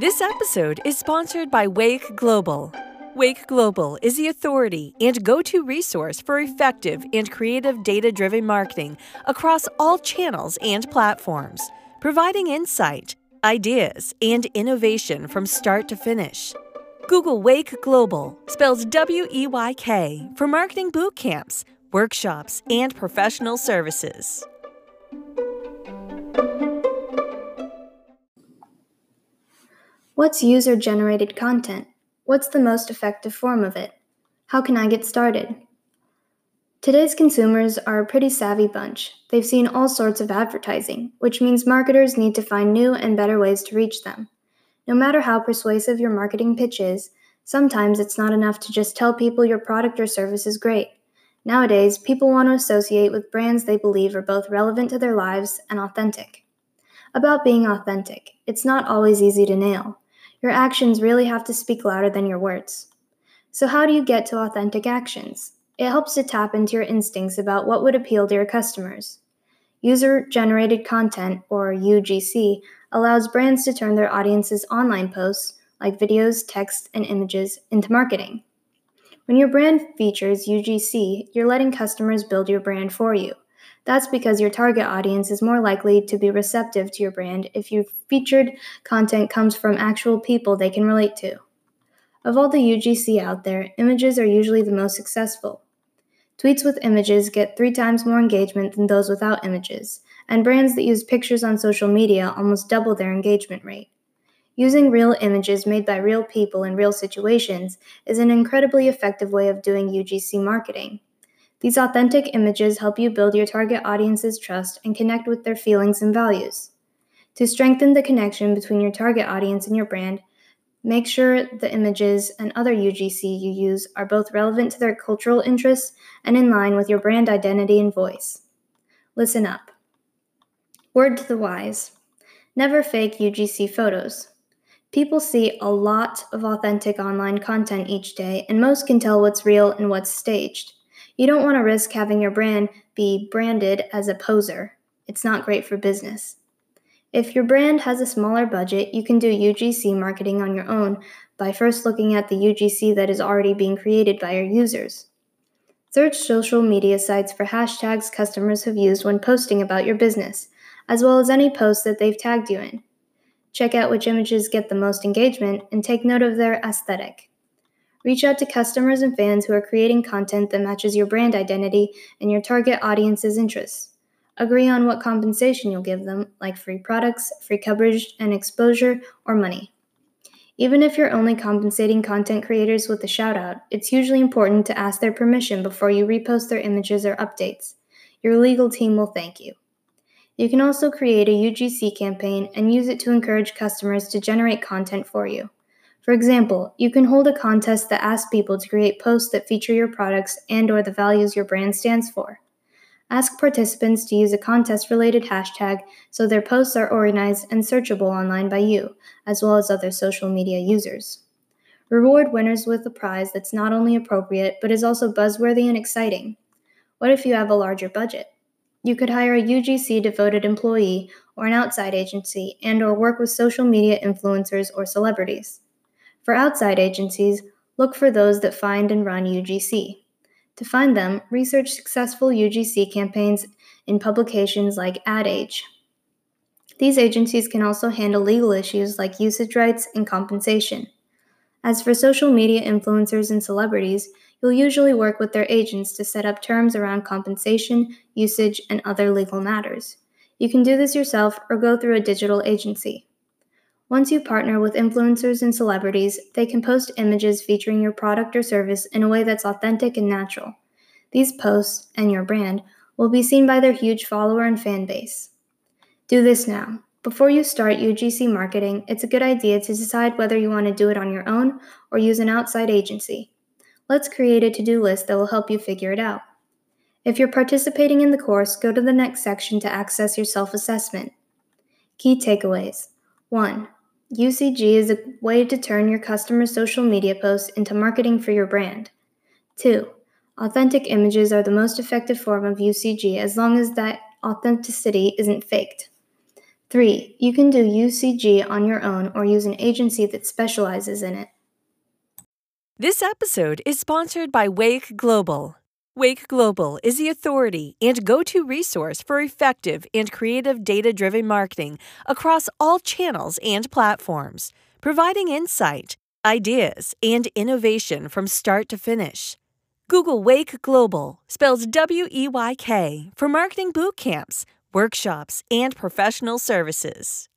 This episode is sponsored by Weyk Global. Weyk Global is the authority and go to resource for effective and creative data driven marketing across all channels and platforms, providing insight, ideas, and innovation from start to finish. Google Weyk Global, spells W E Y K, for marketing boot camps, workshops, and professional services. What's user generated content? What's the most effective form of it? How can I get started? Today's consumers are a pretty savvy bunch. They've seen all sorts of advertising, which means marketers need to find new and better ways to reach them. No matter how persuasive your marketing pitch is, sometimes it's not enough to just tell people your product or service is great. Nowadays, people want to associate with brands they believe are both relevant to their lives and authentic. About being authentic, it's not always easy to nail. Your actions really have to speak louder than your words. So, how do you get to authentic actions? It helps to tap into your instincts about what would appeal to your customers. User generated content, or UGC, allows brands to turn their audience's online posts, like videos, text, and images, into marketing. When your brand features UGC, you're letting customers build your brand for you. That's because your target audience is more likely to be receptive to your brand if your featured content comes from actual people they can relate to. Of all the UGC out there, images are usually the most successful. Tweets with images get three times more engagement than those without images, and brands that use pictures on social media almost double their engagement rate. Using real images made by real people in real situations is an incredibly effective way of doing UGC marketing. These authentic images help you build your target audience's trust and connect with their feelings and values. To strengthen the connection between your target audience and your brand, make sure the images and other UGC you use are both relevant to their cultural interests and in line with your brand identity and voice. Listen up. Word to the wise Never fake UGC photos. People see a lot of authentic online content each day, and most can tell what's real and what's staged. You don't want to risk having your brand be branded as a poser. It's not great for business. If your brand has a smaller budget, you can do UGC marketing on your own by first looking at the UGC that is already being created by your users. Search social media sites for hashtags customers have used when posting about your business, as well as any posts that they've tagged you in. Check out which images get the most engagement and take note of their aesthetic. Reach out to customers and fans who are creating content that matches your brand identity and your target audience's interests. Agree on what compensation you'll give them, like free products, free coverage and exposure, or money. Even if you're only compensating content creators with a shout out, it's usually important to ask their permission before you repost their images or updates. Your legal team will thank you. You can also create a UGC campaign and use it to encourage customers to generate content for you. For example, you can hold a contest that asks people to create posts that feature your products and or the values your brand stands for. Ask participants to use a contest-related hashtag so their posts are organized and searchable online by you, as well as other social media users. Reward winners with a prize that's not only appropriate but is also buzzworthy and exciting. What if you have a larger budget? You could hire a UGC devoted employee or an outside agency and or work with social media influencers or celebrities. For outside agencies, look for those that find and run UGC. To find them, research successful UGC campaigns in publications like Ad Age. These agencies can also handle legal issues like usage rights and compensation. As for social media influencers and celebrities, you'll usually work with their agents to set up terms around compensation, usage, and other legal matters. You can do this yourself or go through a digital agency. Once you partner with influencers and celebrities, they can post images featuring your product or service in a way that's authentic and natural. These posts, and your brand, will be seen by their huge follower and fan base. Do this now. Before you start UGC marketing, it's a good idea to decide whether you want to do it on your own or use an outside agency. Let's create a to do list that will help you figure it out. If you're participating in the course, go to the next section to access your self assessment. Key takeaways 1. UCG is a way to turn your customers' social media posts into marketing for your brand. 2. Authentic images are the most effective form of UCG as long as that authenticity isn't faked. 3. You can do UCG on your own or use an agency that specializes in it. This episode is sponsored by Weyk Global. Weyk Global is the authority and go to resource for effective and creative data driven marketing across all channels and platforms, providing insight, ideas, and innovation from start to finish. Google Weyk Global, spells W E Y K, for marketing boot camps, workshops, and professional services.